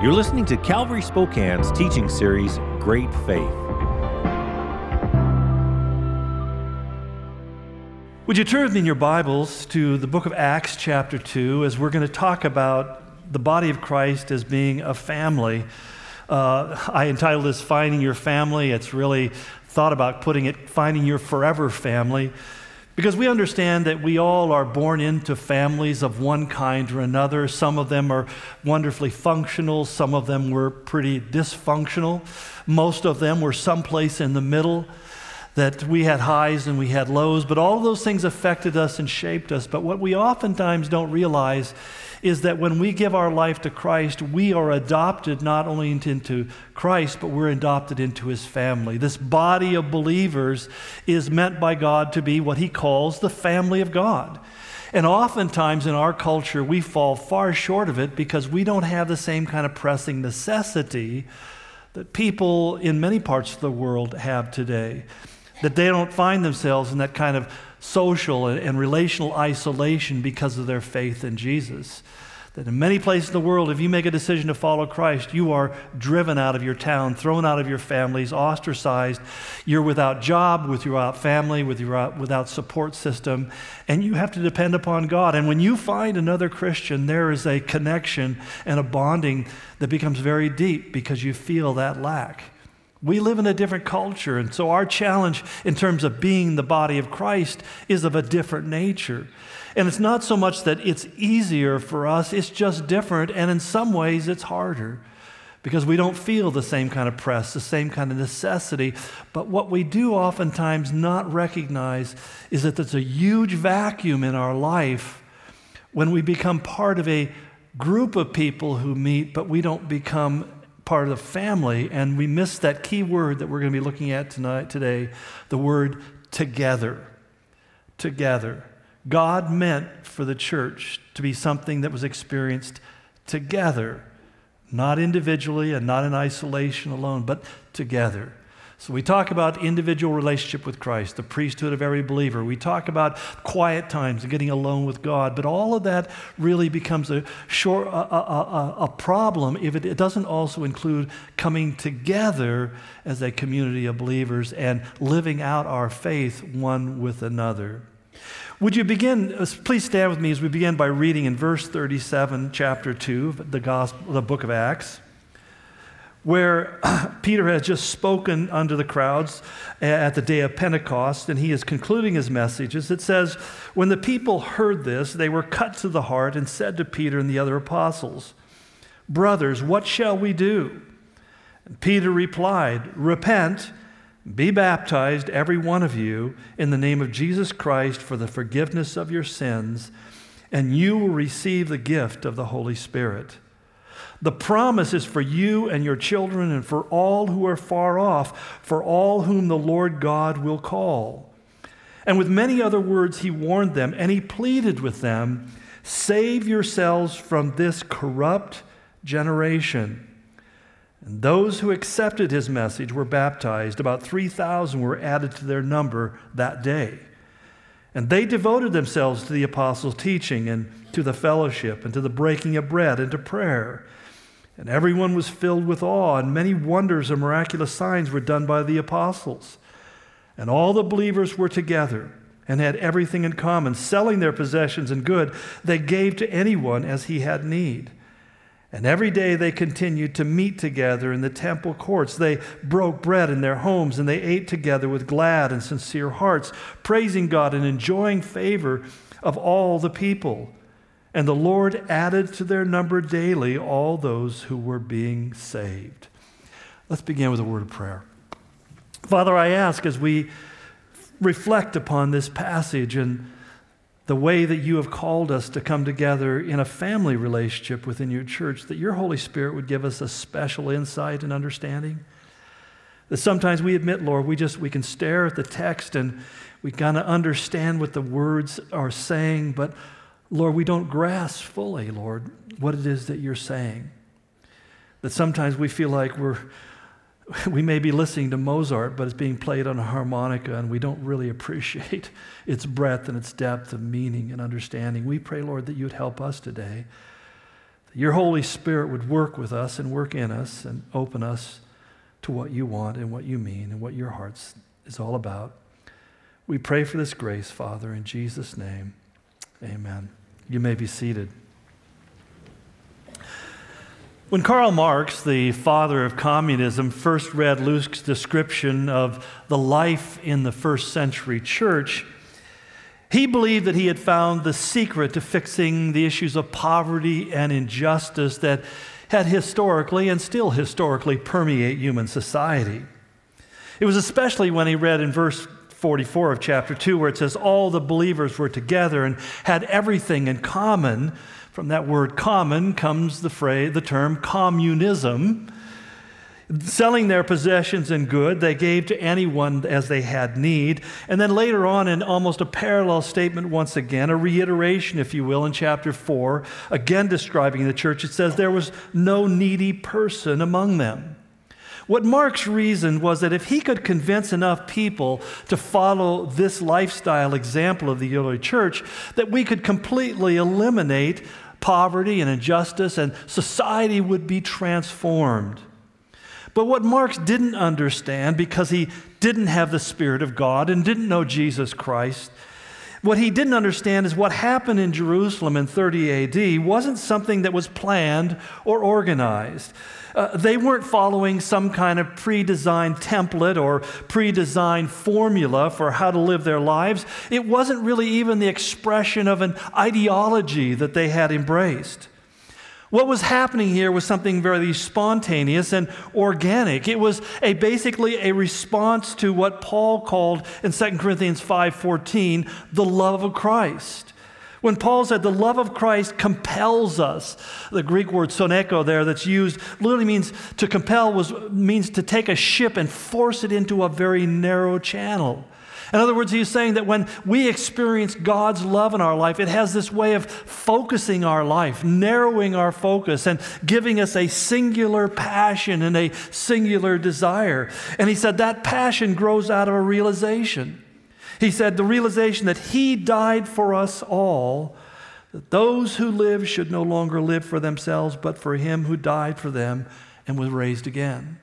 You're listening to Calvary Spokane's teaching series, Great Faith. Would you turn in your Bibles to the book of Acts, chapter 2, as we're going to talk about the body of Christ as being a family. Uh, I entitled this Finding Your Family. It's really thought about putting it Finding Your Forever Family. Because we understand that we all are born into families of one kind or another. Some of them are wonderfully functional, some of them were pretty dysfunctional. Most of them were someplace in the middle, that we had highs and we had lows, but all of those things affected us and shaped us. But what we oftentimes don't realize is that when we give our life to Christ, we are adopted not only into Christ, but we're adopted into his family. This body of believers is meant by God to be what he calls the family of God. And oftentimes in our culture, we fall far short of it because we don't have the same kind of pressing necessity that people in many parts of the world have today. That they don't find themselves in that kind of social and, relational isolation because of their faith in Jesus. That in many places in the world, if you make a decision to follow Christ, you are driven out of your town, thrown out of your families, ostracized. You're without job, without uh, family, without, uh, without support system, and you have to depend upon God. And when you find another Christian, there is a connection and a bonding that becomes very deep because you feel that lack. We live in a different culture, and so our challenge in terms of being the body of Christ is of a different nature. And it's not so much that it's easier for us, it's just different, and in some ways it's harder because we don't feel the same kind of press, the same kind of necessity. But what we do oftentimes not recognize is that there's a huge vacuum in our life when we become part of a group of people who meet, but we don't become part of the family, and we miss that key word that we're going to be looking at tonight, today the word together. Together. God meant for the church to be something that was experienced together, not individually and not in isolation alone, but together. So we talk about individual relationship with Christ, the priesthood of every believer. We talk about quiet times and getting alone with God. But all of that really becomes a, short, a, a, a problem if it, it doesn't also include coming together as a community of believers and living out our faith one with another. Would you begin, uh, please stand with me as we begin by reading in verse 37, chapter 2, the, gospel, the book of Acts where Peter has just spoken unto the crowds at the day of Pentecost, and he is concluding his messages. It says, When the people heard this, they were cut to the heart and said to Peter and the other apostles, Brothers, what shall we do? And Peter replied, Repent, be baptized, every one of you, in the name of Jesus Christ for the forgiveness of your sins, and you will receive the gift of the Holy Spirit. The promise is for you and your children and for all who are far off, for all whom the Lord God will call. And with many other words, he warned them and he pleaded with them save yourselves from this corrupt generation. And those who accepted his message were baptized. About 3,000 were added to their number that day. And they devoted themselves to the apostles' teaching and to the fellowship and to the breaking of bread and to prayer. And everyone was filled with awe, and many wonders and miraculous signs were done by the apostles. And all the believers were together and had everything in common, selling their possessions and good, they gave to anyone as he had need. And every day they continued to meet together in the temple courts. They broke bread in their homes and they ate together with glad and sincere hearts, praising God and enjoying favor of all the people. And the Lord added to their number daily all those who were being saved. Let's begin with a word of prayer. Father, I ask as we reflect upon this passage and the way that you have called us to come together in a family relationship within your church, that your Holy Spirit would give us a special insight and understanding. That sometimes we admit, Lord, we just we can stare at the text and we kind of understand what the words are saying, but Lord, we don't grasp fully, Lord, what it is that you're saying. That sometimes we feel like we're, we may be listening to Mozart, but it's being played on a harmonica, and we don't really appreciate its breadth and its depth of meaning and understanding. We pray, Lord, that you'd help us today. that Your Holy Spirit would work with us and work in us and open us to what you want and what you mean and what your heart is all about. We pray for this grace, Father, in Jesus' name. Amen. You may be seated. When Karl Marx, the father of communism, first read Luke's description of the life in the first century church, he believed that he had found the secret to fixing the issues of poverty and injustice that had historically and still historically permeate human society. It was especially when he read in verse 44 of chapter 2 where it says all the believers were together and had everything in common from that word common comes the phrase, the term communism. Selling their possessions and good, they gave to anyone as they had need. And then later on, in almost a parallel statement, once again, a reiteration, if you will, in chapter 4, again describing the church, it says, There was no needy person among them. What Marx reasoned was that if he could convince enough people to follow this lifestyle example of the early church, that we could completely eliminate poverty and injustice, and society would be transformed. But what Marx didn't understand, because he didn't have the Spirit of God and didn't know Jesus Christ, what he didn't understand is what happened in Jerusalem in 30 AD wasn't something that was planned or organized. Uh, they weren't following some kind of pre designed template or pre designed formula for how to live their lives. It wasn't really even the expression of an ideology that they had embraced. What was happening here was something very spontaneous and organic. It was a, basically a response to what Paul called in 2 Corinthians 5:14 the love of Christ. When Paul said the love of Christ compels us, the Greek word soneko there that's used literally means to compel was means to take a ship and force it into a very narrow channel. In other words, he's saying that when we experience God's love in our life, it has this way of focusing our life, narrowing our focus, and giving us a singular passion and a singular desire. And he said that passion grows out of a realization. He said, the realization that He died for us all, that those who live should no longer live for themselves, but for Him who died for them and was raised again.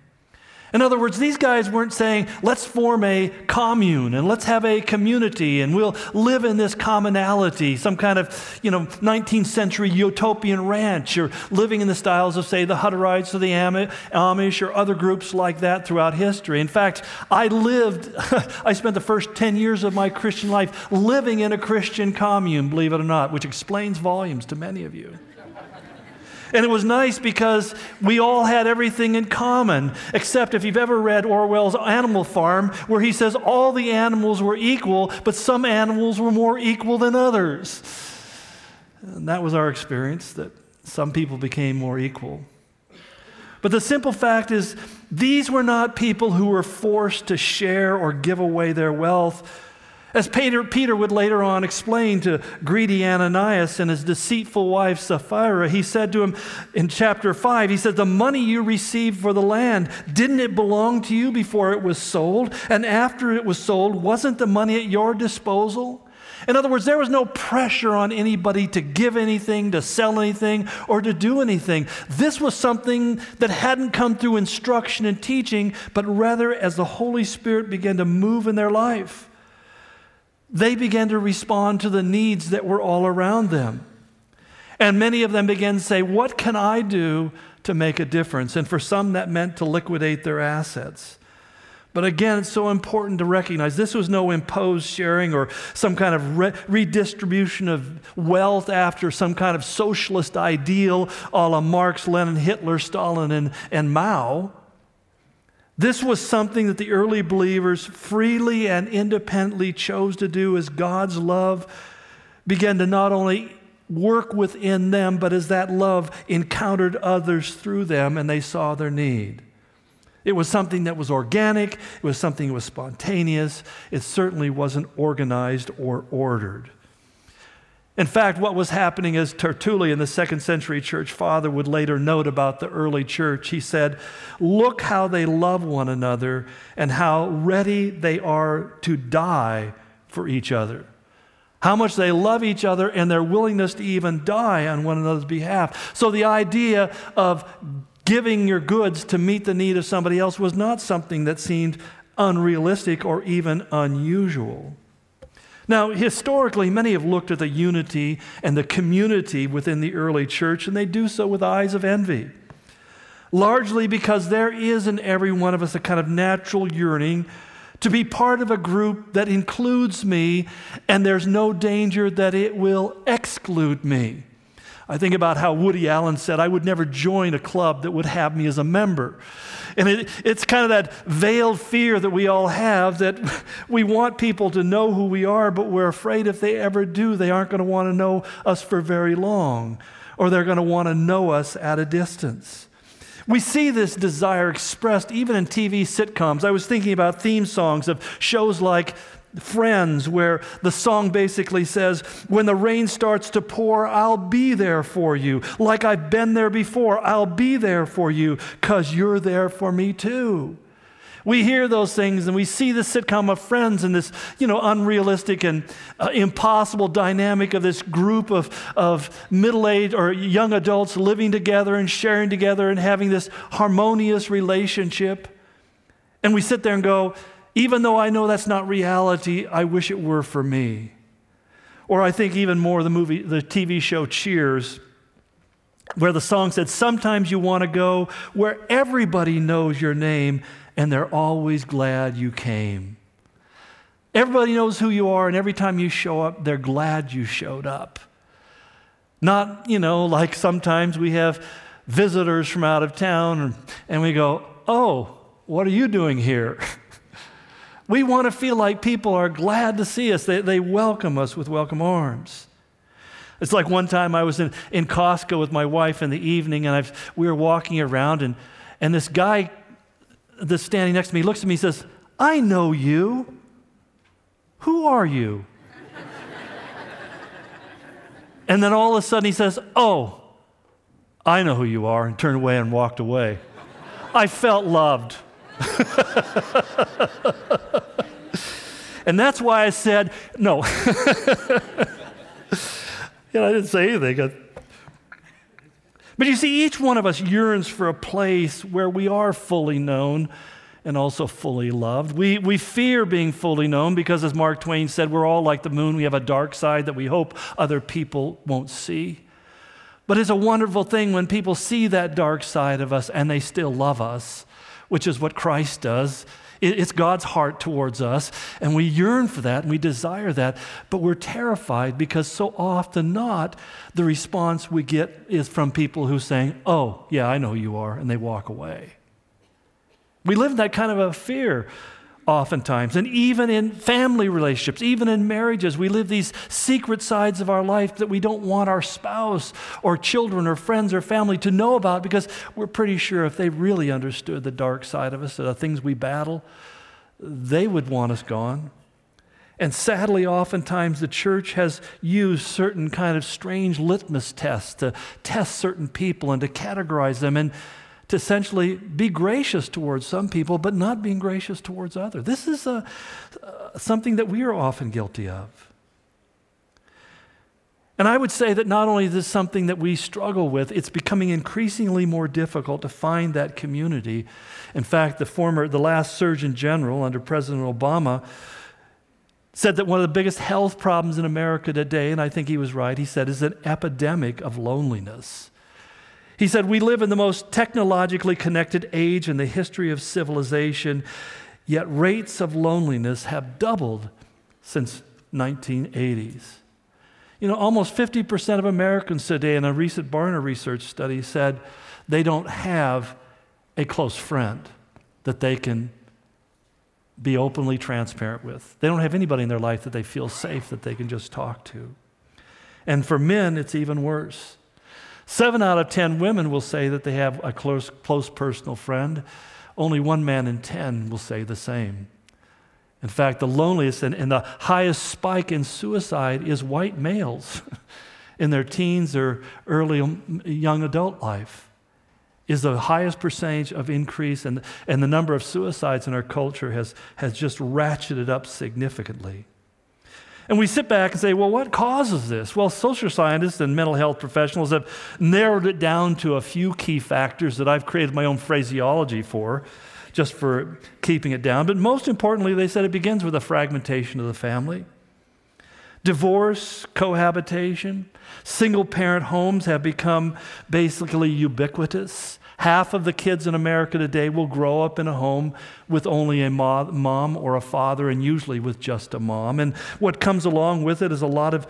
In other words, these guys weren't saying, let's form a commune and let's have a community and we'll live in this commonality, some kind of, you know, 19th century utopian ranch or living in the styles of, say, the Hutterites or the Amish or other groups like that throughout history. In fact, I lived, I spent the first 10 years of my Christian life living in a Christian commune, believe it or not, which explains volumes to many of you. And it was nice because we all had everything in common, except if you've ever read Orwell's Animal Farm, where he says all the animals were equal, but some animals were more equal than others. And that was our experience, that some people became more equal. But the simple fact is, these were not people who were forced to share or give away their wealth as Peter, Peter would later on explain to greedy Ananias and his deceitful wife Sapphira, he said to him in chapter 5, he said, The money you received for the land, didn't it belong to you before it was sold? And after it was sold, wasn't the money at your disposal? In other words, there was no pressure on anybody to give anything, to sell anything, or to do anything. This was something that hadn't come through instruction and teaching, but rather as the Holy Spirit began to move in their life they began to respond to the needs that were all around them. And many of them began to say, What can I do to make a difference? And for some, that meant to liquidate their assets. But again, it's so important to recognize this was no imposed sharing or some kind of re- redistribution of wealth after some kind of socialist ideal a la Marx, Lenin, Hitler, Stalin, and, and Mao. This was something that the early believers freely and independently chose to do as God's love began to not only work within them, but as that love encountered others through them and they saw their need. It was something that was organic, it was something that was spontaneous, it certainly wasn't organized or ordered. In fact, what was happening is Tertullian, the second century church father, would later note about the early church. He said, Look how they love one another and how ready they are to die for each other. how much they love each other and their willingness to even die on one another's behalf. So the idea of giving your goods to meet the need of somebody else was not something that seemed unrealistic or even unusual. Now, historically, many have looked at the unity and the community within the early church, and they do so with eyes of envy. Largely because there is in every one of us a kind of natural yearning to be part of a group that includes me, and there's no danger that it will exclude me. I think about how Woody Allen said, I would never join a club that would have me as a member. And it, it's kind of that veiled fear that we all have that we want people to know who we are, but we're afraid if they ever do, they aren't going to want to know us for very long, or they're going to want to know us at a distance. We see this desire expressed even in TV sitcoms. I was thinking about theme songs of shows like Friends, where the song basically says, When the rain starts to pour, I'll be there for you. Like I've been there before, I'll be there for you because you're there for me too. We hear those things and we see the sitcom of friends and this, you know, unrealistic and uh, impossible dynamic of this group of, of middle aged or young adults living together and sharing together and having this harmonious relationship. And we sit there and go, even though I know that's not reality, I wish it were for me. Or I think even more the movie, the TV show Cheers, where the song said, Sometimes you want to go where everybody knows your name and they're always glad you came. Everybody knows who you are, and every time you show up, they're glad you showed up. Not, you know, like sometimes we have visitors from out of town and we go, Oh, what are you doing here? we want to feel like people are glad to see us, they, they welcome us with welcome arms. It's like one time I was in, in Costco with my wife in the evening, and I've, we were walking around, and, and this guy that's standing next to me looks at me and says, I know you. Who are you? and then all of a sudden he says, Oh, I know who you are, and turned away and walked away. I felt loved. and that's why I said, No. you know, I didn't say anything. But you see, each one of us yearns for a place where we are fully known and also fully loved. We, we fear being fully known because, as Mark Twain said, we're all like the moon. We have a dark side that we hope other people won't see. But it's a wonderful thing when people see that dark side of us and they still love us, which is what Christ does. It's God's heart towards us, and we yearn for that and we desire that, but we're terrified because so often not the response we get is from people who saying, "Oh, yeah, I know who you are," and they walk away. We live in that kind of a fear oftentimes. And even in family relationships, even in marriages, we live these secret sides of our life that we don't want our spouse or children or friends or family to know about because we're pretty sure if they really understood the dark side of us, the things we battle, they would want us gone. And sadly, oftentimes the church has used certain kind of strange litmus tests to test certain people and to categorize them. And to essentially be gracious towards some people, but not being gracious towards others. This is a, uh, something that we are often guilty of. And I would say that not only is this something that we struggle with, it's becoming increasingly more difficult to find that community. In fact, the former, the last Surgeon General under President Obama said that one of the biggest health problems in America today, and I think he was right, he said, is an epidemic of loneliness. He said, We live in the most technologically connected age in the history of civilization, yet rates of loneliness have doubled since 1980s. You know, almost 50% of Americans today, in a recent Barna research study, said they don't have a close friend that they can be openly transparent with. They don't have anybody in their life that they feel safe that they can just talk to. And for men, it's even worse. Seven out of 10 women will say that they have a close, close personal friend. Only one man in 10 will say the same. In fact, the loneliest and, and the highest spike in suicide is white males in their teens or early um, young adult life is the highest percentage of increase and, and the number of suicides in our culture has, has just ratcheted up significantly And we sit back and say, well, what causes this? Well, social scientists and mental health professionals have narrowed it down to a few key factors that I've created my own phraseology for, just for keeping it down. But most importantly, they said it begins with a fragmentation of the family. Divorce, cohabitation, single parent homes have become basically ubiquitous. Half of the kids in America today will grow up in a home with only a mom or a father, and usually with just a mom. And what comes along with it is a lot of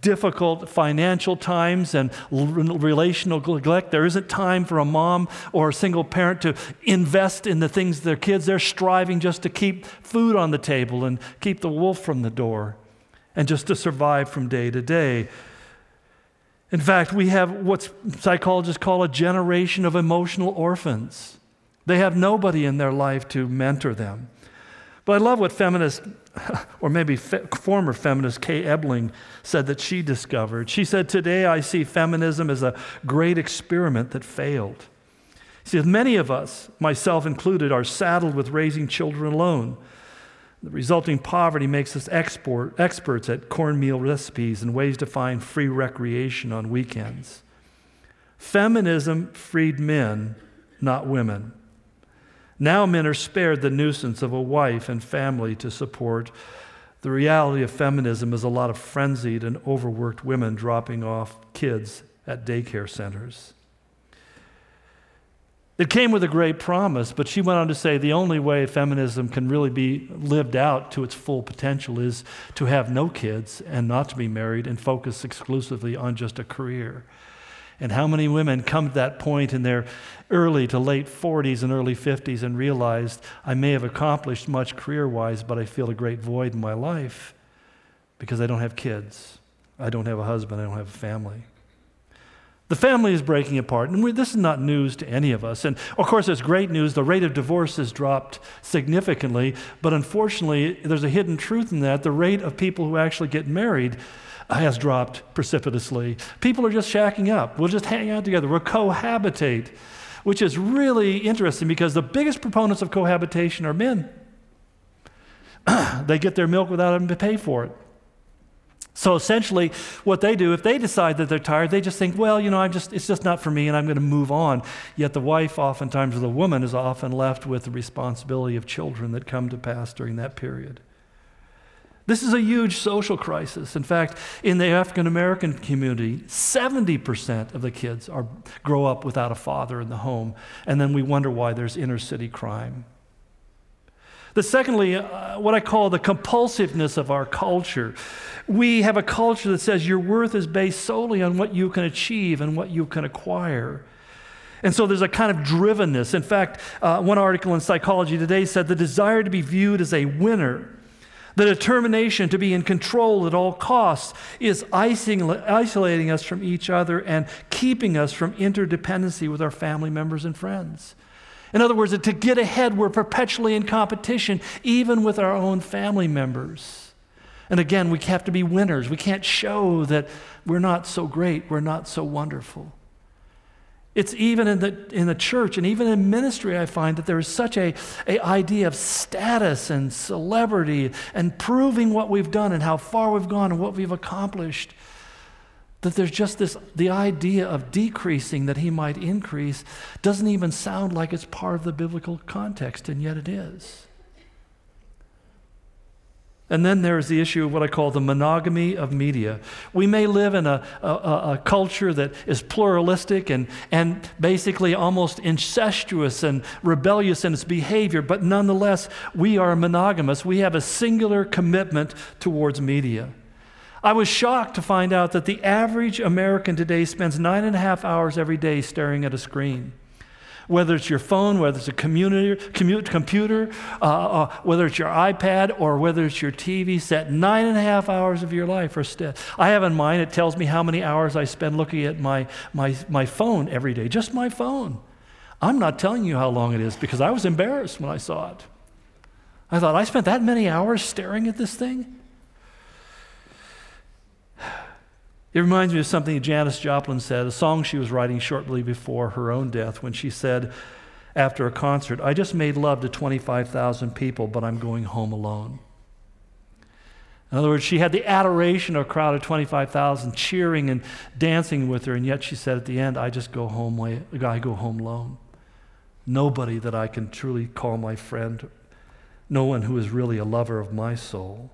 difficult financial times and relational neglect. There isn't time for a mom or a single parent to invest in the things their kids. They're striving just to keep food on the table and keep the wolf from the door and just to survive from day to day. In fact, we have what psychologists call a generation of emotional orphans. They have nobody in their life to mentor them. But I love what feminist, or maybe fe- former feminist Kay Ebeling said that she discovered. She said, Today I see feminism as a great experiment that failed. She Many of us, myself included, are saddled with raising children alone. The resulting poverty makes us export, experts at cornmeal recipes and ways to find free recreation on weekends. Feminism freed men, not women. Now men are spared the nuisance of a wife and family to support. The reality of feminism is a lot of frenzied and overworked women dropping off kids at daycare centers. It came with a great promise, but she went on to say the only way feminism can really be lived out to its full potential is to have no kids and not to be married and focus exclusively on just a career. And how many women come to that point in their early to late 40s and early 50s and realized I may have accomplished much career wise, but I feel a great void in my life because I don't have kids, I don't have a husband, I don't have a family. The family is breaking apart, and this is not news to any of us. And of course, it's great news. The rate of divorce has dropped significantly, but unfortunately, there's a hidden truth in that. The rate of people who actually get married has dropped precipitously. People are just shacking up. We'll just hang out together. We'll cohabitate, which is really interesting because the biggest proponents of cohabitation are men. they get their milk without having to pay for it. So essentially, what they do, if they decide that they're tired, they just think, well, you know, I'm just, it's just not for me and I'm going to move on. Yet the wife, oftentimes, or the woman, is often left with the responsibility of children that come to pass during that period. This is a huge social crisis. In fact, in the African American community, 70% of the kids are, grow up without a father in the home. And then we wonder why there's inner city crime. The secondly, uh, what I call the compulsiveness of our culture. We have a culture that says your worth is based solely on what you can achieve and what you can acquire. And so there's a kind of drivenness. In fact, uh, one article in Psychology Today said the desire to be viewed as a winner, the determination to be in control at all costs, is isolating us from each other and keeping us from interdependency with our family members and friends. In other words, to get ahead, we're perpetually in competition, even with our own family members. And again, we have to be winners. We can't show that we're not so great, we're not so wonderful. It's even in the, in the church and even in ministry, I find that there is such a, a idea of status and celebrity and proving what we've done and how far we've gone and what we've accomplished that there's just this the idea of decreasing that he might increase doesn't even sound like it's part of the biblical context and yet it is and then there's the issue of what I call the monogamy of media. We may live in a, a, a, culture that is pluralistic and, and basically almost incestuous and rebellious in its behavior, but nonetheless, we are monogamous. We have a singular commitment towards media. I was shocked to find out that the average American today spends nine and a half hours every day staring at a screen. Whether it's your phone, whether it's a computer, computer uh, uh, whether it's your iPad, or whether it's your TV set, nine and a half hours of your life are I have in mind, it tells me how many hours I spend looking at my, my, my phone every day, just my phone. I'm not telling you how long it is because I was embarrassed when I saw it. I thought, I spent that many hours staring at this thing? It reminds me of something Janis Joplin said, a song she was writing shortly before her own death, when she said after a concert, I just made love to 25,000 people, but I'm going home alone. In other words, she had the adoration of a crowd of 25,000 cheering and dancing with her, and yet she said at the end, I just go home, I go home alone. Nobody that I can truly call my friend, no one who is really a lover of my soul.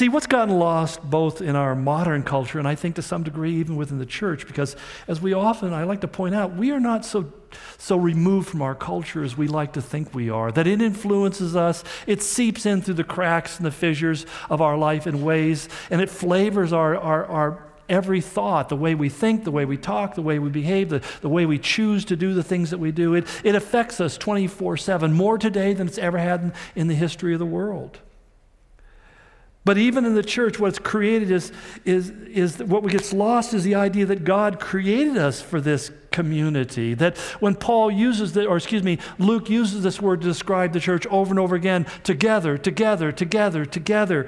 See, what's gotten lost both in our modern culture and I think to some degree even within the church, because as we often, I like to point out, we are not so, so removed from our culture as we like to think we are, that it influences us, it seeps in through the cracks and the fissures of our life in ways, and it flavors our, our, our every thought, the way we think, the way we talk, the way we behave, the, the way we choose to do the things that we do. It, it affects us 24 7, more today than it's ever had in, in the history of the world. But even in the church, what's created is, is, is what gets lost is the idea that God created us for this community. That when Paul uses the, or excuse me, Luke uses this word to describe the church over and over again, together, together, together, together.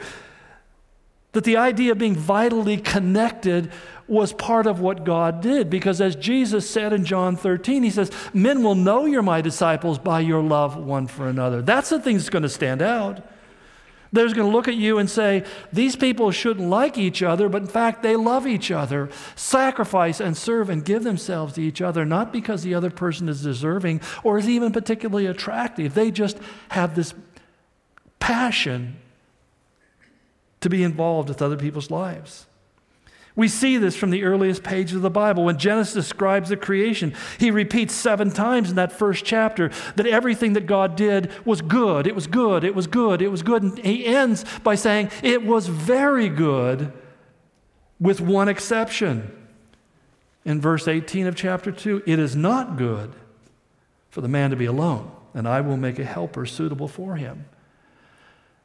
That the idea of being vitally connected was part of what God did. Because as Jesus said in John 13, he says, Men will know you're my disciples by your love one for another. That's the thing that's going to stand out. They're going to look at you and say, These people shouldn't like each other, but in fact, they love each other, sacrifice and serve and give themselves to each other, not because the other person is deserving or is even particularly attractive. They just have this passion to be involved with other people's lives. We see this from the earliest pages of the Bible. When Genesis describes the creation, he repeats seven times in that first chapter that everything that God did was good. It was good. It was good. It was good. And he ends by saying, It was very good, with one exception. In verse 18 of chapter 2, it is not good for the man to be alone, and I will make a helper suitable for him.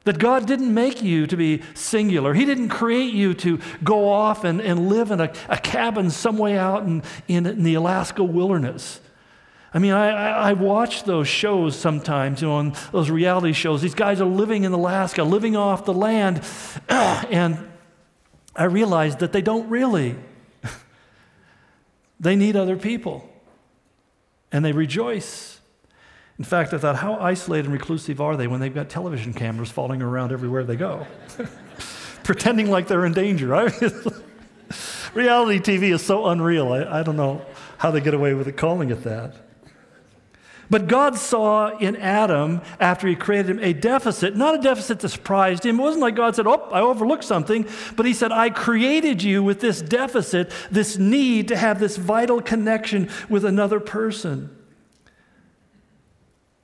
That God didn't make you to be singular. He didn't create you to go off and, and live in a, a cabin some way out in, in, in the Alaska wilderness. I mean, I, I, watch those shows sometimes, you know, on those reality shows. These guys are living in Alaska, living off the land, and I realize that they don't really. they need other people, and they rejoice in fact, I thought, how isolated and reclusive are they when they've got television cameras following around everywhere they go? Pretending like they're in danger. Reality TV is so unreal. I, I don't know how they get away with it calling it that. But God saw in Adam, after he created him, a deficit, not a deficit that surprised him. It wasn't like God said, Oh, I overlooked something, but he said, I created you with this deficit, this need to have this vital connection with another person.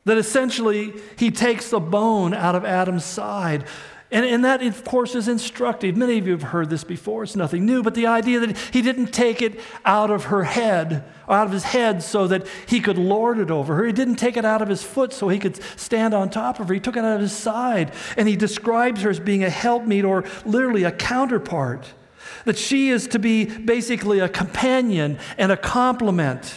That essentially he takes the bone out of Adam's side. And, and that, of course, is instructive. Many of you have heard this before. It's nothing new. But the idea that he didn't take it out of her head, or out of his head, so that he could lord it over her. He didn't take it out of his foot so he could stand on top of her. He took it out of his side. And he describes her as being a helpmeet or literally a counterpart. That she is to be basically a companion and a complement.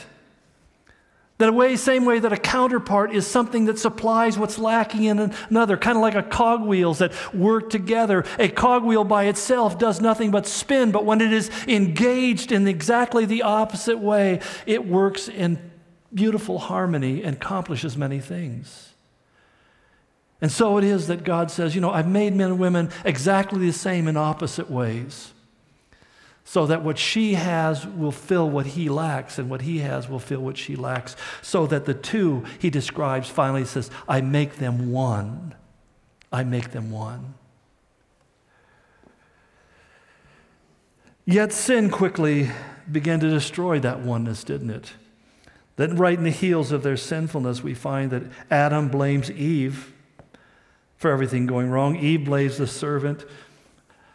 That way, same way that a counterpart is something that supplies what's lacking in another, kind of like a cogwheels that work together. A cogwheel by itself does nothing but spin, but when it is engaged in exactly the opposite way, it works in beautiful harmony and accomplishes many things. And so it is that God says, you know, I've made men and women exactly the same in opposite ways so that what she has will fill what he lacks, and what he has will fill what she lacks. So that the two, he describes, finally says, I make them one. I make them one. Yet sin quickly began to destroy that oneness, didn't it? Then, right in the heels of their sinfulness, we find that Adam blames Eve for everything going wrong. Eve blames the servant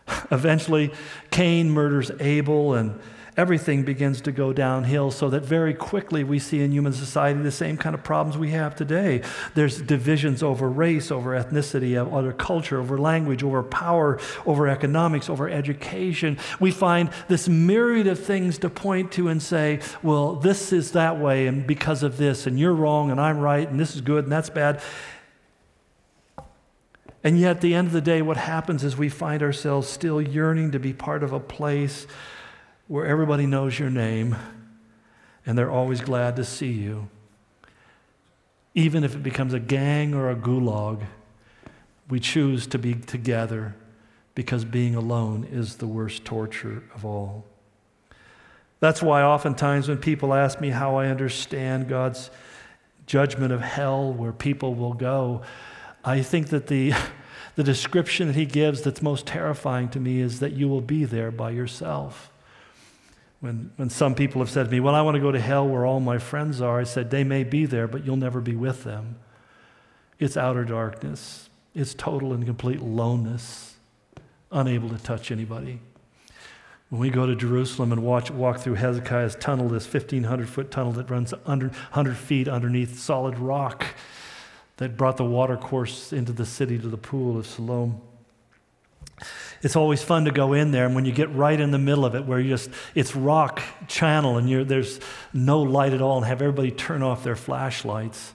Eventually, Cain murders Abel, and everything begins to go downhill so that very quickly we see in human society the same kind of problems we have today. There's divisions over race, over ethnicity, over culture, over language, over power, over economics, over education. We find this myriad of things to point to and say, well, this is that way, and because of this, and you're wrong, and I'm right, and this is good, and that's bad. And yet, at the end of the day, what happens is we find ourselves still yearning to be part of a place where everybody knows your name and they're always glad to see you. Even if it becomes a gang or a gulag, we choose to be together because being alone is the worst torture of all. That's why oftentimes when people ask me how I understand God's judgment of hell where people will go, I think that the, the description that he gives that's most terrifying to me is that you will be there by yourself. When, when some people have said to me, Well, I want to go to hell where all my friends are, I said, They may be there, but you'll never be with them. It's outer darkness, it's total and complete aloneness, unable to touch anybody. When we go to Jerusalem and watch, walk through Hezekiah's tunnel, this 1,500 foot tunnel that runs under, 100 feet underneath solid rock that brought the water course into the city to the pool of Siloam. It's always fun to go in there and when you get right in the middle of it where you just it's rock channel and there's no light at all and have everybody turn off their flashlights.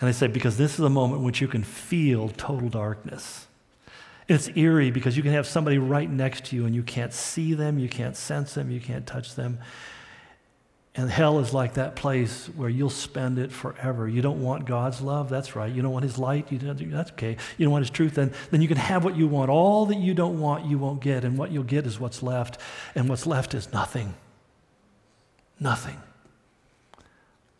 And i say because this is a moment in which you can feel total darkness. It's eerie because you can have somebody right next to you and you can't see them you can't sense them you can't touch them and hell is like that place where you'll spend it forever. You don't want God's love? That's right. You don't want His light? You don't, that's okay. You don't want His truth? Then, then you can have what you want. All that you don't want, you won't get. And what you'll get is what's left. And what's left is nothing. Nothing.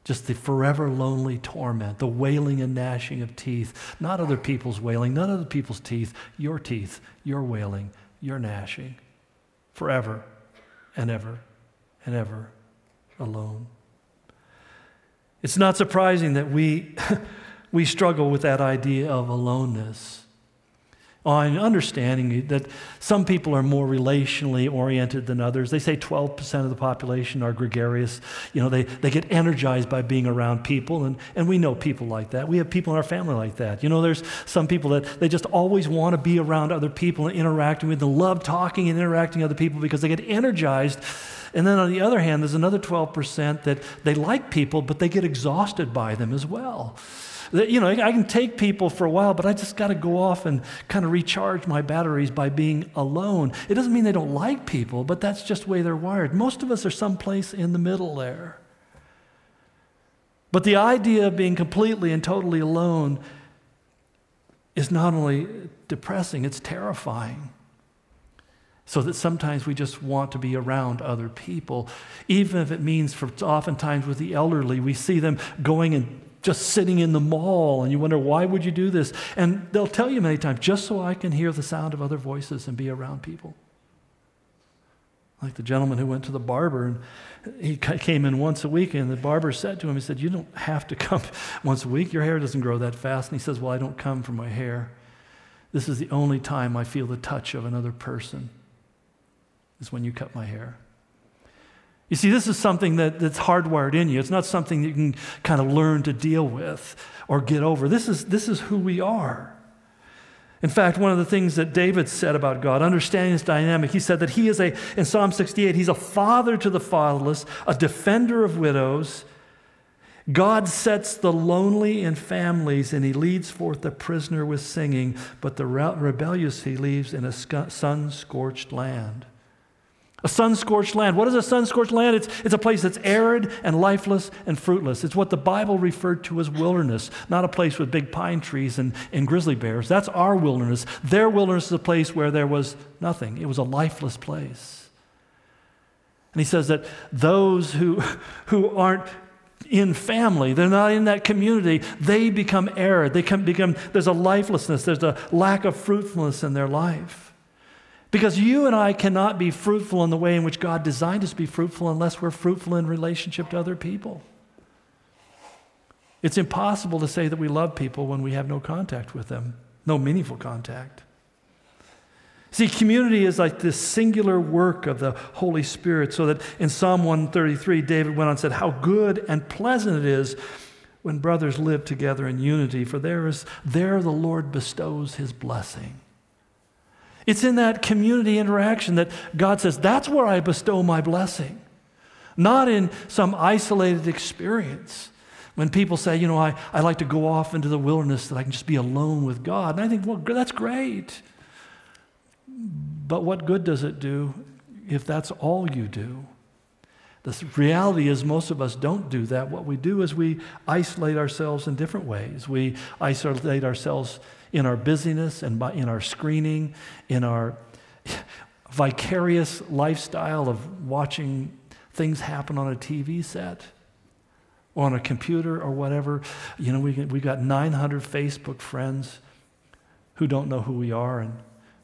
Just the forever lonely torment, the wailing and gnashing of teeth. Not other people's wailing, not other people's teeth. Your teeth, your wailing, your gnashing. Forever and ever and ever alone. It's not surprising that we, we struggle with that idea of aloneness. On understanding that some people are more relationally oriented than others. They say 12% of the population are gregarious. You know, they, they get energized by being around people, and, and we know people like that. We have people in our family like that. You know, there's some people that they just always want to be around other people and interacting with them, love talking and interacting with other people because they get energized and then on the other hand, there's another 12% that they like people, but they get exhausted by them as well. You know, I can take people for a while, but I just got to go off and kind of recharge my batteries by being alone. It doesn't mean they don't like people, but that's just the way they're wired. Most of us are someplace in the middle there. But the idea of being completely and totally alone is not only depressing, it's terrifying. So that sometimes we just want to be around other people, even if it means for oftentimes with the elderly, we see them going and just sitting in the mall, and you wonder, why would you do this? And they'll tell you many times, just so I can hear the sound of other voices and be around people. Like the gentleman who went to the barber, and he came in once a week, and the barber said to him, He said, You don't have to come once a week. Your hair doesn't grow that fast. And he says, Well, I don't come for my hair. This is the only time I feel the touch of another person is when you cut my hair. You see, this is something that, that's hardwired in you. It's not something that you can kind of learn to deal with or get over. This is, this is who we are. In fact, one of the things that David said about God, understanding this dynamic, he said that he is a, in Psalm 68, he's a father to the fatherless, a defender of widows. God sets the lonely in families and he leads forth the prisoner with singing, but the rebellious he leaves in a sun scorched land. A sun scorched land. What is a sun scorched land? It's, it's a place that's arid and lifeless and fruitless. It's what the Bible referred to as wilderness, not a place with big pine trees and, and grizzly bears. That's our wilderness. Their wilderness is a place where there was nothing, it was a lifeless place. And he says that those who, who aren't in family, they're not in that community, they become arid. They come, become, there's a lifelessness, there's a lack of fruitfulness in their life. Because you and I cannot be fruitful in the way in which God designed us to be fruitful unless we're fruitful in relationship to other people. It's impossible to say that we love people when we have no contact with them, no meaningful contact. See, community is like this singular work of the Holy Spirit, so that in Psalm 133, David went on and said, How good and pleasant it is when brothers live together in unity, for there, is, there the Lord bestows his blessing. It's in that community interaction that God says, that's where I bestow my blessing, not in some isolated experience. When people say, you know, I, I like to go off into the wilderness that I can just be alone with God. And I think, well, that's great. But what good does it do if that's all you do? The reality is, most of us don't do that. What we do is we isolate ourselves in different ways. We isolate ourselves in our busyness and in our screening, in our vicarious lifestyle of watching things happen on a TV set or on a computer or whatever. You know, we, we got 900 Facebook friends who don't know who we are, and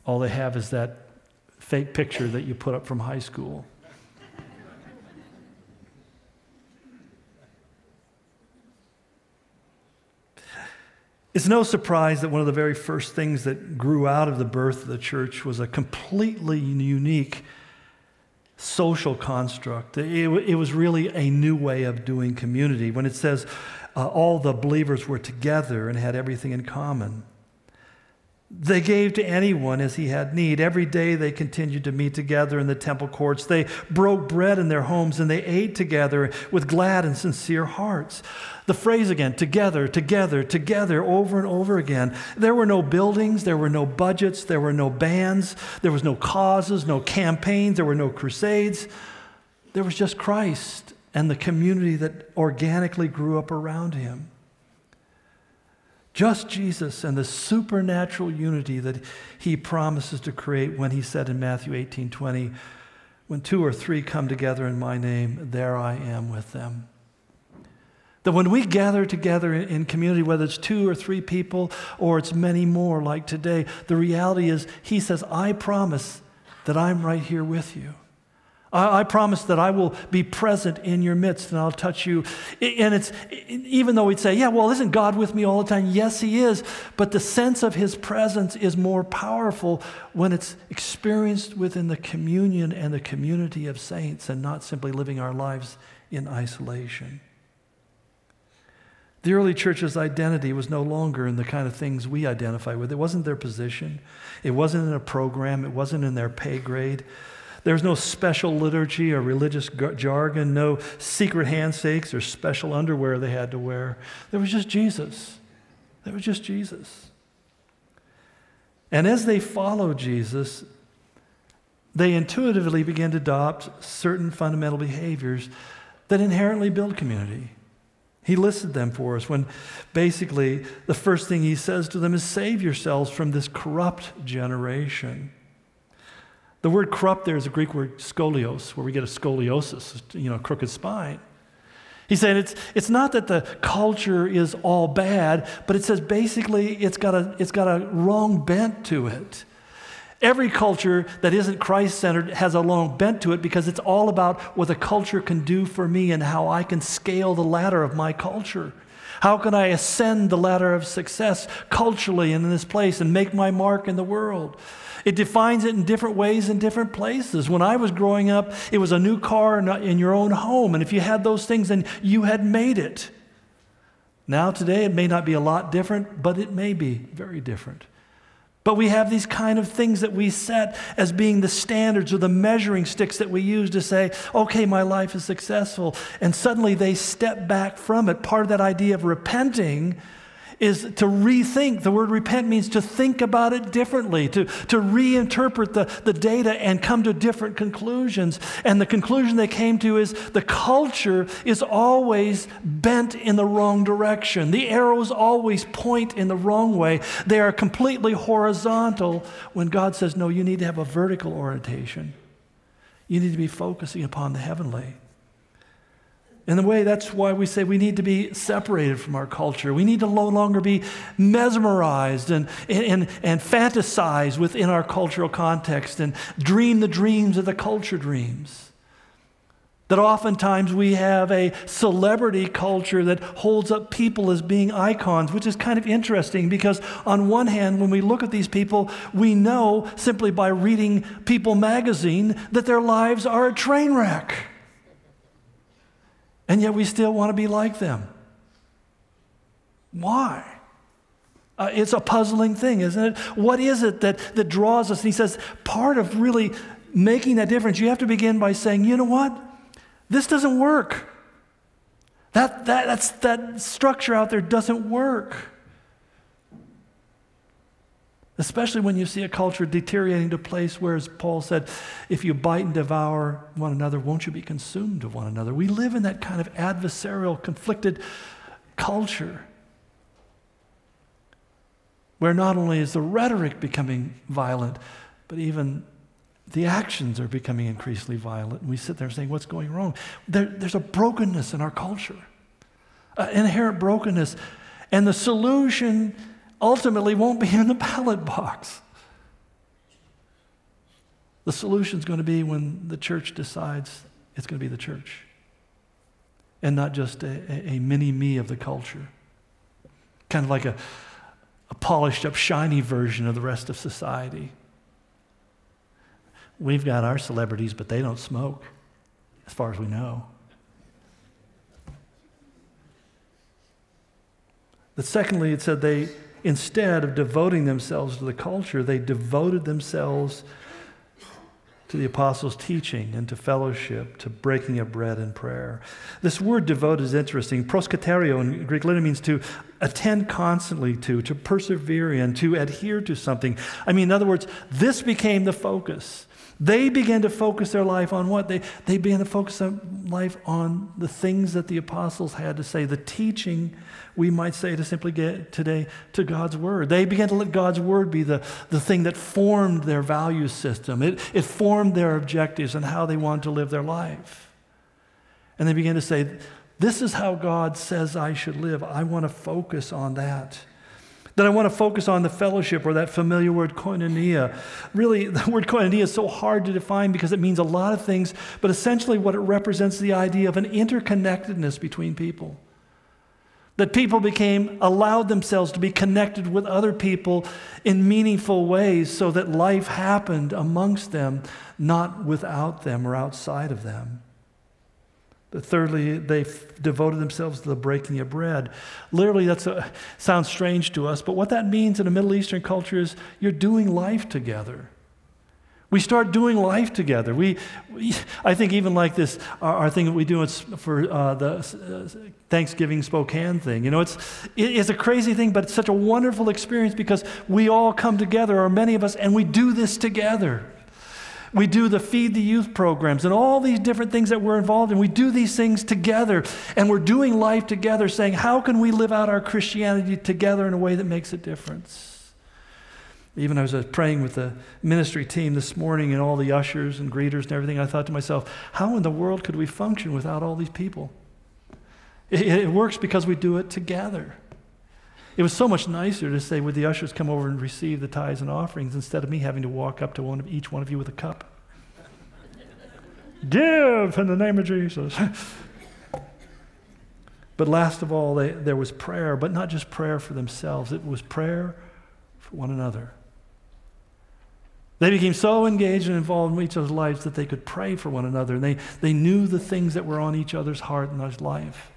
all they have is that fake picture that you put up from high school. It's no surprise that one of the very first things that grew out of the birth of the church was a completely unique social construct. It, it was really a new way of doing community. When it says uh, all the believers were together and had everything in common, they gave to anyone as he had need. Every day they continued to meet together in the temple courts. They broke bread in their homes and they ate together with glad and sincere hearts. The phrase again, together, together, together, over and over again. There were no buildings, there were no budgets, there were no bands, there was no causes, no campaigns, there were no crusades. There was just Christ and the community that organically grew up around him. Just Jesus and the supernatural unity that he promises to create when he said in Matthew 18 20, When two or three come together in my name, there I am with them. That when we gather together in community, whether it's two or three people or it's many more like today, the reality is, he says, I promise that I'm right here with you. I, I promise that I will be present in your midst and I'll touch you. And it's, even though we'd say, yeah, well, isn't God with me all the time? Yes, He is. But the sense of His presence is more powerful when it's experienced within the communion and the community of saints and not simply living our lives in isolation. The early church's identity was no longer in the kind of things we identify with. It wasn't their position, it wasn't in a program, it wasn't in their pay grade. There was no special liturgy or religious jargon, no secret handshakes or special underwear they had to wear. There was just Jesus. There was just Jesus. And as they followed Jesus, they intuitively began to adopt certain fundamental behaviors that inherently build community. He listed them for us when basically the first thing he says to them is save yourselves from this corrupt generation. The word corrupt there is a Greek word scolios, where we get a scoliosis, you know, a crooked spine. He's saying it's, it's not that the culture is all bad, but it says basically it's got, a, it's got a wrong bent to it. Every culture that isn't Christ centered has a long bent to it because it's all about what the culture can do for me and how I can scale the ladder of my culture. How can I ascend the ladder of success culturally in this place and make my mark in the world? It defines it in different ways in different places. When I was growing up, it was a new car in your own home. And if you had those things, then you had made it. Now, today, it may not be a lot different, but it may be very different. But we have these kind of things that we set as being the standards or the measuring sticks that we use to say, okay, my life is successful. And suddenly they step back from it. Part of that idea of repenting is to rethink. The word repent means to think about it differently, to, to reinterpret the, the data and come to different conclusions. And the conclusion they came to is the culture is always bent in the wrong direction. The arrows always point in the wrong way. They are completely horizontal when God says, no, you need to have a vertical orientation. You need to be focusing upon the heavenly. In a way, that's why we say we need to be separated from our culture. We need to no longer be mesmerized and, and, and fantasize within our cultural context and dream the dreams of the culture dreams. That oftentimes we have a celebrity culture that holds up people as being icons, which is kind of interesting because, on one hand, when we look at these people, we know simply by reading People magazine that their lives are a train wreck and yet we still want to be like them. Why? Uh, it's a puzzling thing, isn't it? What is it that, that draws us? And he says, part of really making that difference, you have to begin by saying, you know what? This doesn't work. That, that, that's, that structure out there doesn't work. Especially when you see a culture deteriorating to a place where, as Paul said, if you bite and devour one another, won't you be consumed of one another? We live in that kind of adversarial, conflicted culture where not only is the rhetoric becoming violent, but even the actions are becoming increasingly violent. And we sit there saying, What's going wrong? There, there's a brokenness in our culture, inherent brokenness. And the solution ultimately won't be in the ballot box. The solution is going to be when the church decides it's going to be the church and not just a, a, a mini me of the culture. Kind of like a, a polished up, shiny version of the rest of society. We've got our celebrities, but they don't smoke, as far as we know. But secondly, it said they instead of devoting themselves to the culture, they devoted themselves to the apostles' teaching and to fellowship, to breaking of bread and prayer. This word devote is interesting. Proskaterio in Greek literally means to attend constantly to, to persevere in, to adhere to something. I mean, in other words, this became the focus. They began to focus their life on what? They, they began to focus their life on the things that the apostles had to say, the teaching, we might say to simply get today, to God's Word. They began to let God's Word be the, the thing that formed their value system. It, it formed their objectives and how they wanted to live their life. And they began to say, This is how God says I should live. I want to focus on that that I want to focus on the fellowship or that familiar word koinonia. Really, the word koinonia is so hard to define because it means a lot of things, but essentially what it represents is the idea of an interconnectedness between people. That people became, allowed themselves to be connected with other people in meaningful ways so that life happened amongst them, not without them or outside of them. Thirdly, they devoted themselves to the breaking of bread. Literally, that sounds strange to us, but what that means in a Middle Eastern culture is you're doing life together. We start doing life together. We, we I think, even like this, our, our thing that we do for uh, the uh, Thanksgiving Spokane thing. You know, it's, it, it's a crazy thing, but it's such a wonderful experience because we all come together, or many of us, and we do this together. We do the Feed the Youth programs and all these different things that we're involved in. We do these things together and we're doing life together, saying, how can we live out our Christianity together in a way that makes a difference? Even as I was praying with the ministry team this morning and all the ushers and greeters and everything, I thought to myself, how in the world could we function without all these people? It, it works because we do it together. It was so much nicer to say, Would the ushers come over and receive the tithes and offerings instead of me having to walk up to one of each one of you with a cup? Give in the name of Jesus. but last of all, they, there was prayer, but not just prayer for themselves, it was prayer for one another. They became so engaged and involved in each other's lives that they could pray for one another. And they, they knew the things that were on each other's heart and life.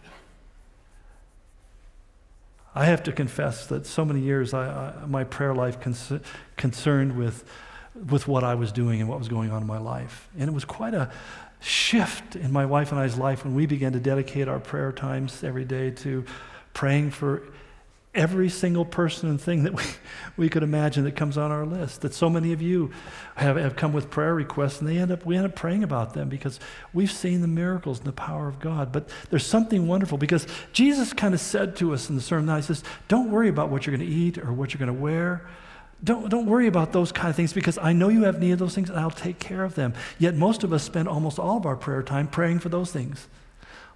I have to confess that so many years I, I, my prayer life cons- concerned with, with what I was doing and what was going on in my life. And it was quite a shift in my wife and I's life when we began to dedicate our prayer times every day to praying for every single person and thing that we, we could imagine that comes on our list. That so many of you have, have come with prayer requests, and they end up we end up praying about them because we've seen the miracles and the power of God. But there's something wonderful because Jesus kind of said to us in the sermon, that He says, Don't worry about what you're going to eat or what you're going to wear. Don't, don't worry about those kind of things because I know you have need of those things and I'll take care of them. Yet most of us spend almost all of our prayer time praying for those things.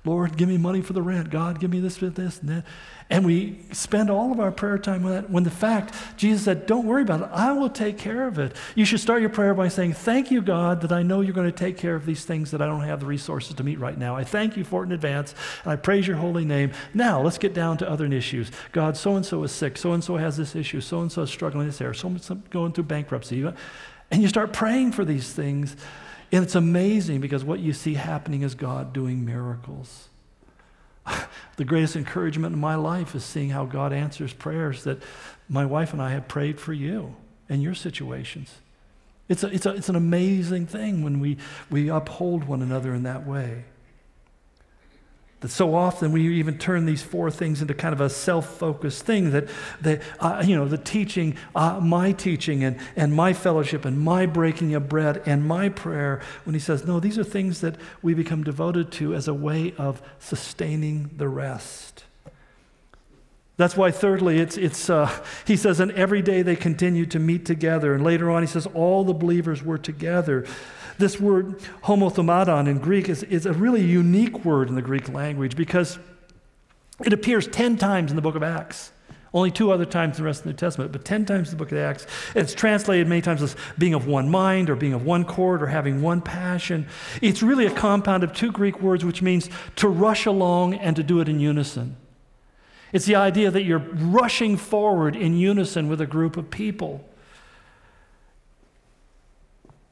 Lord, give me money for the rent. God, give me this, this, and that. And we spend all of our prayer time with that when the fact, Jesus said, Don't worry about it. I will take care of it. You should start your prayer by saying, Thank you, God, that I know you're going to take care of these things that I don't have the resources to meet right now. I thank you for it in advance, and I praise your holy name. Now, let's get down to other issues. God, so and so is sick. So and so has this issue. So and so is struggling this area. So and so going through bankruptcy. And you start praying for these things. And it's amazing because what you see happening is God doing miracles. the greatest encouragement in my life is seeing how God answers prayers that my wife and I have prayed for you and your situations. It's, a, it's, a, it's an amazing thing when we, we uphold one another in that way. That so often we even turn these four things into kind of a self-focused thing that, that uh, you know, the teaching, uh, my teaching and, and my fellowship and my breaking of bread and my prayer, when he says, no, these are things that we become devoted to as a way of sustaining the rest. That's why, thirdly, it's, it's, uh, he says, and every day they continued to meet together. And later on, he says, all the believers were together. This word homothumadon in Greek is, is a really unique word in the Greek language because it appears 10 times in the book of Acts. Only two other times in the rest of the New Testament, but 10 times in the book of Acts. It's translated many times as being of one mind or being of one accord or having one passion. It's really a compound of two Greek words, which means to rush along and to do it in unison. It's the idea that you're rushing forward in unison with a group of people.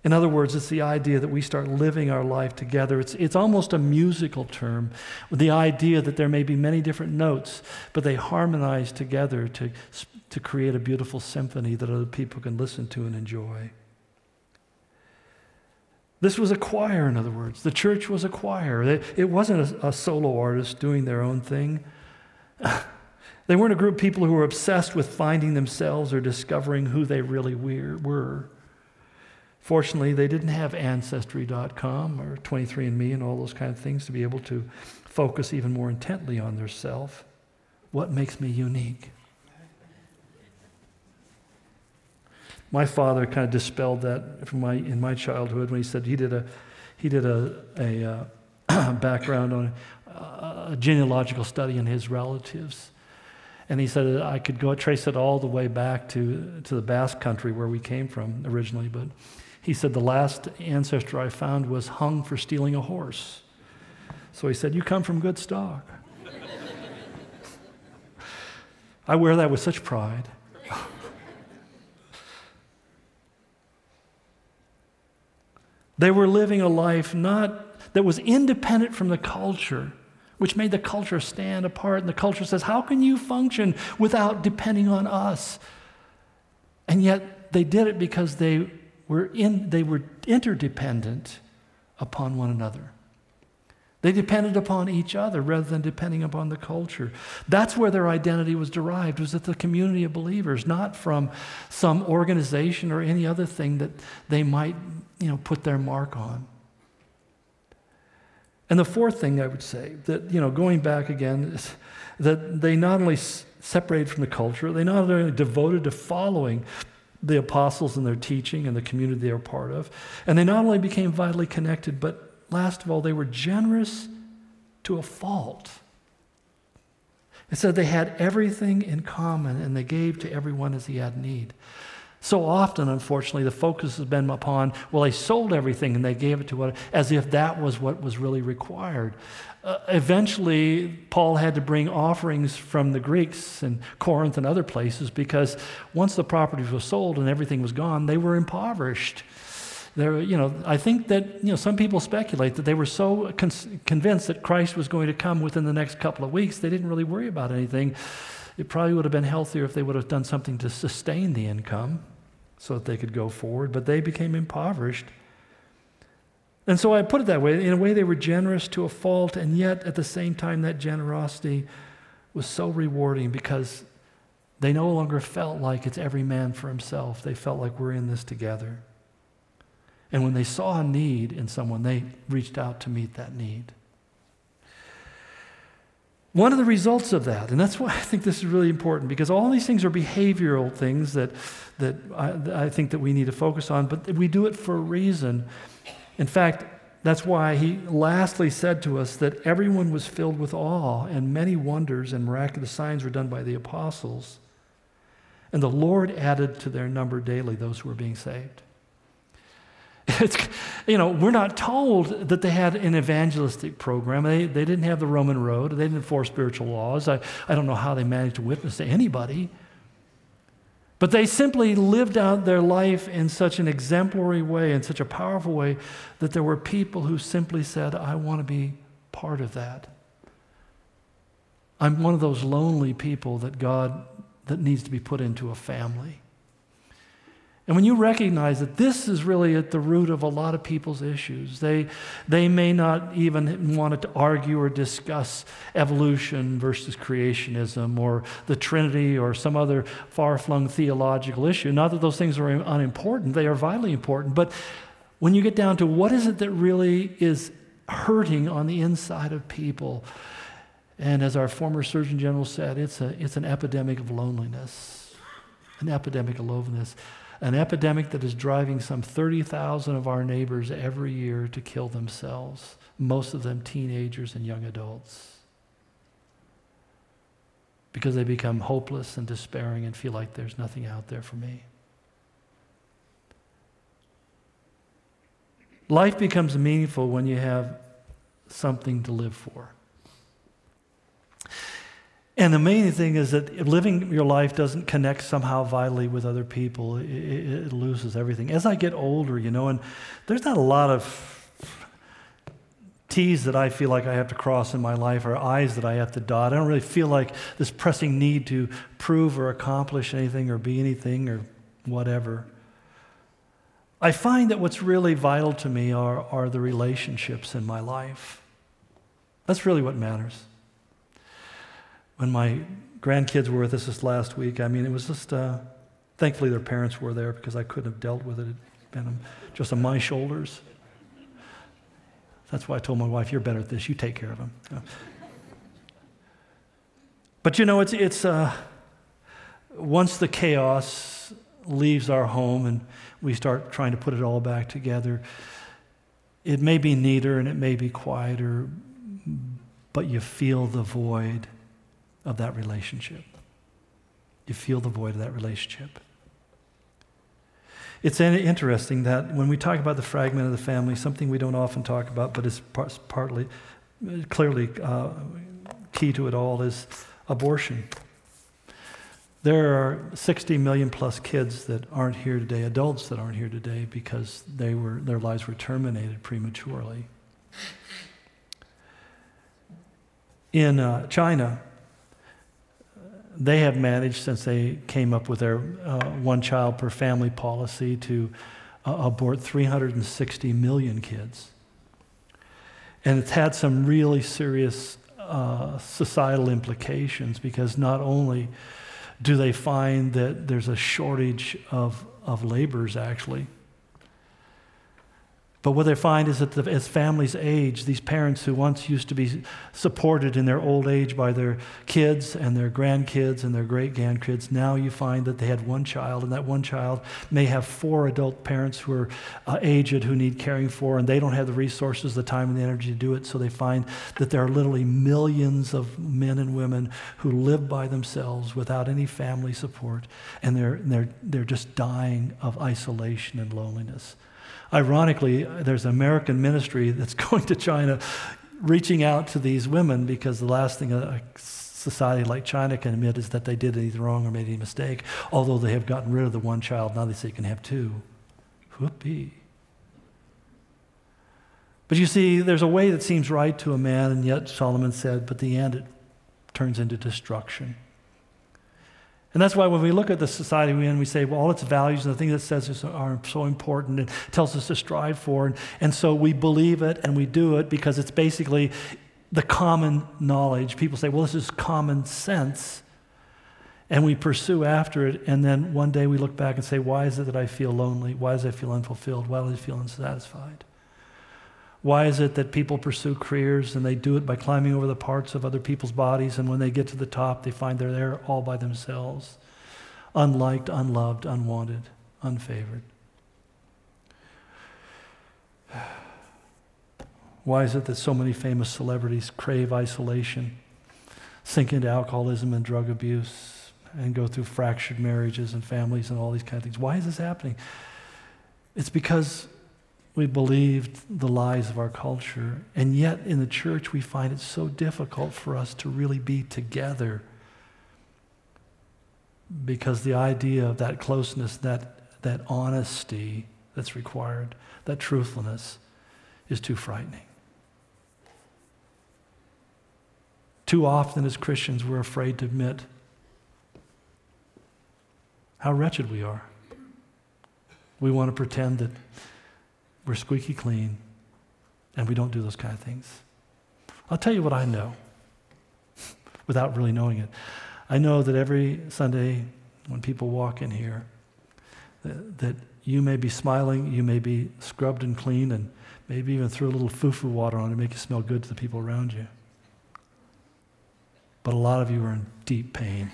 In other words, it's the idea that we start living our life together. It's, it's almost a musical term, the idea that there may be many different notes, but they harmonize together to, to create a beautiful symphony that other people can listen to and enjoy. This was a choir, in other words. The church was a choir. It, it wasn't a, a solo artist doing their own thing. they weren't a group of people who were obsessed with finding themselves or discovering who they really were. Fortunately, they didn't have Ancestry.com or 23andMe and all those kind of things to be able to focus even more intently on their self. What makes me unique? My father kind of dispelled that from my, in my childhood when he said he did a, he did a, a uh, background on a, a genealogical study in his relatives. And he said I could go trace it all the way back to, to the Basque country where we came from originally, but he said, The last ancestor I found was hung for stealing a horse. So he said, You come from good stock. I wear that with such pride. they were living a life not that was independent from the culture, which made the culture stand apart. And the culture says, How can you function without depending on us? And yet they did it because they were in, they were interdependent upon one another. They depended upon each other rather than depending upon the culture. That's where their identity was derived, was at the community of believers, not from some organization or any other thing that they might, you know, put their mark on. And the fourth thing I would say, that, you know, going back again, is that they not only separated from the culture, they not only devoted to following the apostles and their teaching and the community they were part of. And they not only became vitally connected, but last of all, they were generous to a fault. It said they had everything in common and they gave to everyone as he had need. So often, unfortunately, the focus has been upon, well, they sold everything and they gave it to what, as if that was what was really required. Uh, eventually, Paul had to bring offerings from the Greeks and Corinth and other places because once the properties were sold and everything was gone, they were impoverished. There, you know, I think that you know, some people speculate that they were so con- convinced that Christ was going to come within the next couple of weeks, they didn't really worry about anything. It probably would have been healthier if they would have done something to sustain the income so that they could go forward, but they became impoverished. And so I put it that way. In a way, they were generous to a fault, and yet at the same time, that generosity was so rewarding because they no longer felt like it's every man for himself. They felt like we're in this together. And when they saw a need in someone, they reached out to meet that need. One of the results of that, and that's why I think this is really important, because all these things are behavioral things that, that I, I think that we need to focus on, but we do it for a reason. In fact, that's why he lastly said to us that everyone was filled with awe, and many wonders and miraculous signs were done by the apostles. And the Lord added to their number daily those who were being saved. It's, you know, we're not told that they had an evangelistic program. They, they didn't have the Roman road. They didn't enforce spiritual laws. I, I don't know how they managed to witness to anybody. But they simply lived out their life in such an exemplary way, in such a powerful way, that there were people who simply said, I want to be part of that. I'm one of those lonely people that God that needs to be put into a family. And when you recognize that this is really at the root of a lot of people's issues, they, they may not even want to argue or discuss evolution versus creationism or the Trinity or some other far flung theological issue. Not that those things are unimportant, they are vitally important. But when you get down to what is it that really is hurting on the inside of people, and as our former Surgeon General said, it's, a, it's an epidemic of loneliness. An epidemic of loneliness an epidemic that is driving some 30,000 of our neighbors every year to kill themselves, most of them teenagers and young adults. Because they become hopeless and despairing and feel like there's nothing out there for me. Life becomes meaningful when you have something to live for. And the main thing is that living your life doesn't connect somehow vitally with other people. It, it, it, loses everything. As I get older, you know, and there's not a lot of T's that I feel like I have to cross in my life or I's that I have to dot. I don't really feel like this pressing need to prove or accomplish anything or be anything or whatever. I find that what's really vital to me are, are the relationships in my life. That's really what matters when my grandkids were with us this last week, I mean, it was just, uh, thankfully their parents were there because I couldn't have dealt with it. It had been just on my shoulders. That's why I told my wife, you're better at this. You take care of them. But you know, it's, it's uh, once the chaos leaves our home and we start trying to put it all back together, it may be neater and it may be quieter, but you feel the void of that relationship. You feel the void of that relationship. It's interesting that when we talk about the fragment of the family, something we don't often talk about, but is partly, clearly uh, key to it all, is abortion. There are 60 million plus kids that aren't here today, adults that aren't here today, because they were, their lives were terminated prematurely. In uh, China, they have managed, since they came up with their uh, one child per family policy, to uh, abort 360 million kids. And it's had some really serious uh, societal implications because not only do they find that there's a shortage of, of laborers, actually, but what they find is that the, as families age, these parents who once used to be supported in their old age by their kids and their grandkids and their great grandkids, now you find that they had one child, and that one child may have four adult parents who are uh, aged who need caring for, and they don't have the resources, the time, and the energy to do it. So they find that there are literally millions of men and women who live by themselves without any family support, and they're, they're, they're just dying of isolation and loneliness. Ironically, there's an American ministry that's going to China reaching out to these women because the last thing a society like China can admit is that they did anything wrong or made any mistake, although they have gotten rid of the one child. Now they say you can have two. Whoopee. But you see, there's a way that seems right to a man, and yet Solomon said, but the end it turns into destruction. And that's why when we look at the society we're in, we say, well, all its values and the things it says are so important and tells us to strive for. And, and so we believe it and we do it because it's basically the common knowledge. People say, well, this is common sense. And we pursue after it. And then one day we look back and say, why is it that I feel lonely? Why does I feel unfulfilled? Why do I feel unsatisfied? Why is it that people pursue careers and they do it by climbing over the parts of other people's bodies, and when they get to the top, they find they're there all by themselves, unliked, unloved, unwanted, unfavored? Why is it that so many famous celebrities crave isolation, sink into alcoholism and drug abuse, and go through fractured marriages and families and all these kind of things? Why is this happening? It's because we believed the lies of our culture. And yet, in the church, we find it so difficult for us to really be together because the idea of that closeness, that, that honesty that's required, that truthfulness, is too frightening. Too often, as Christians, we're afraid to admit how wretched we are We want to pretend that we're squeaky clean and we don't do those kind of things. I'll tell you what I know without really knowing it. I know that every Sunday when people walk in here, that, that you may be smiling, you may be scrubbed and clean, and maybe even threw a little foo-foo water on to make you smell good to the people around you. But a lot of you are in deep pain.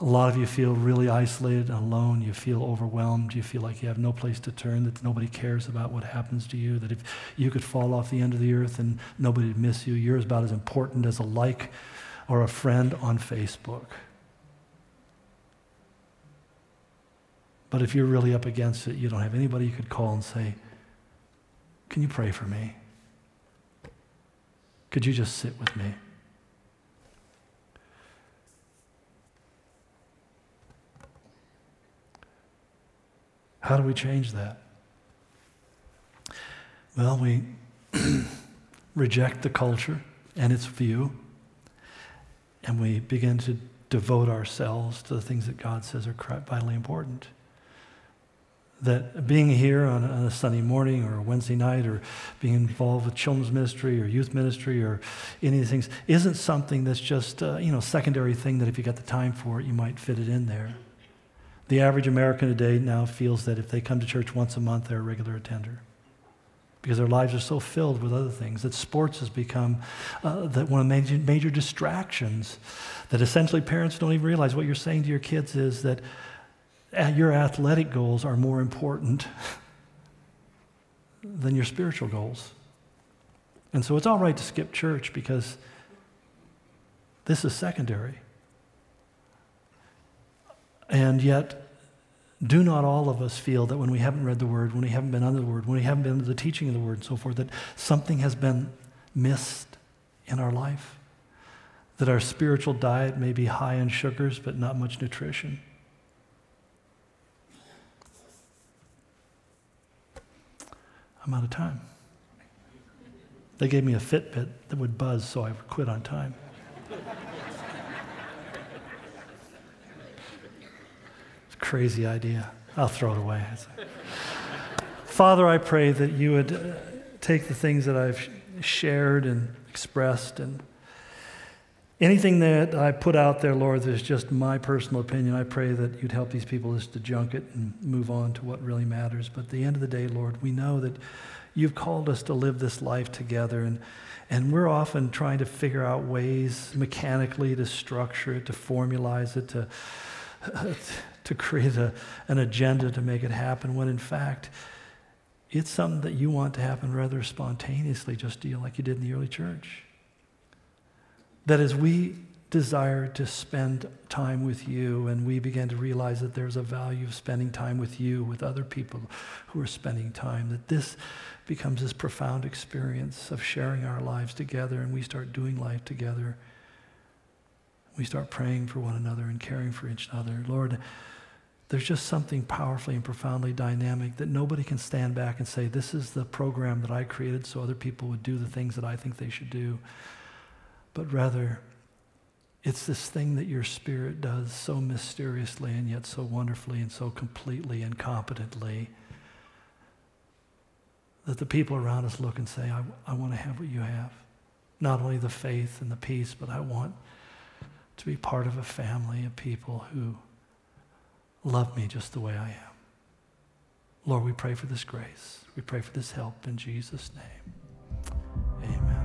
A lot of you feel really isolated and alone. You feel overwhelmed. You feel like you have no place to turn, that nobody cares about what happens to you, that if you could fall off the end of the earth and nobody would miss you, you're about as important as a like or a friend on Facebook. But if you're really up against it, you don't have anybody you could call and say, Can you pray for me? Could you just sit with me? How do we change that? Well, we reject the culture and its view, and we begin to devote ourselves to the things that God says are vitally important that being here on a, Sunday morning or a Wednesday night or being involved with children's ministry or youth ministry or any of these things isn't something that's just a, you know secondary thing that if you got the time for it you might fit it in there. The average American today now feels that if they come to church once a month they're a regular attender because their lives are so filled with other things that sports has become uh, that one of the major, major distractions that essentially parents don't even realize what you're saying to your kids is that your athletic goals are more important than your spiritual goals. And so it's all right to skip church because this is secondary. And yet, do not all of us feel that when we haven't read the Word, when we haven't been under the Word, when we haven't been under the teaching of the Word and so forth, that something has been missed in our life? That our spiritual diet may be high in sugars but not much nutrition? I'm out of time. They gave me a Fitbit that would buzz so I would quit on time. it's a crazy idea. I'll throw it away. Father, I pray that you would uh, take the things that I've shared and expressed and anything that I put out there, Lord, that's just my personal opinion. I pray that you'd help these people just to junk it and move on to what really matters. But at the end of the day, Lord, we know that you've called us to live this life together. And, and we're often trying to figure out ways mechanically to structure it, to formalize it, to, to create a, an agenda to make it happen, when in fact, it's something that you want to happen rather spontaneously, just deal like you did in the early church. That as we desire to spend time with you, and we begin to realize that there's a value of spending time with you, with other people who are spending time, that this becomes this profound experience of sharing our lives together, and we start doing life together. We start praying for one another and caring for each other. Lord, there's just something powerfully and profoundly dynamic that nobody can stand back and say, This is the program that I created so other people would do the things that I think they should do but rather it's this thing that your spirit does so mysteriously and yet so wonderfully and so completely and competently that the people around us look and say, I, I want to have what you have. Not only the faith and the peace, but I want to be part of a family of people who Love me just the way I am. Lord, we pray for this grace. We pray for this help in Jesus' name. Amen.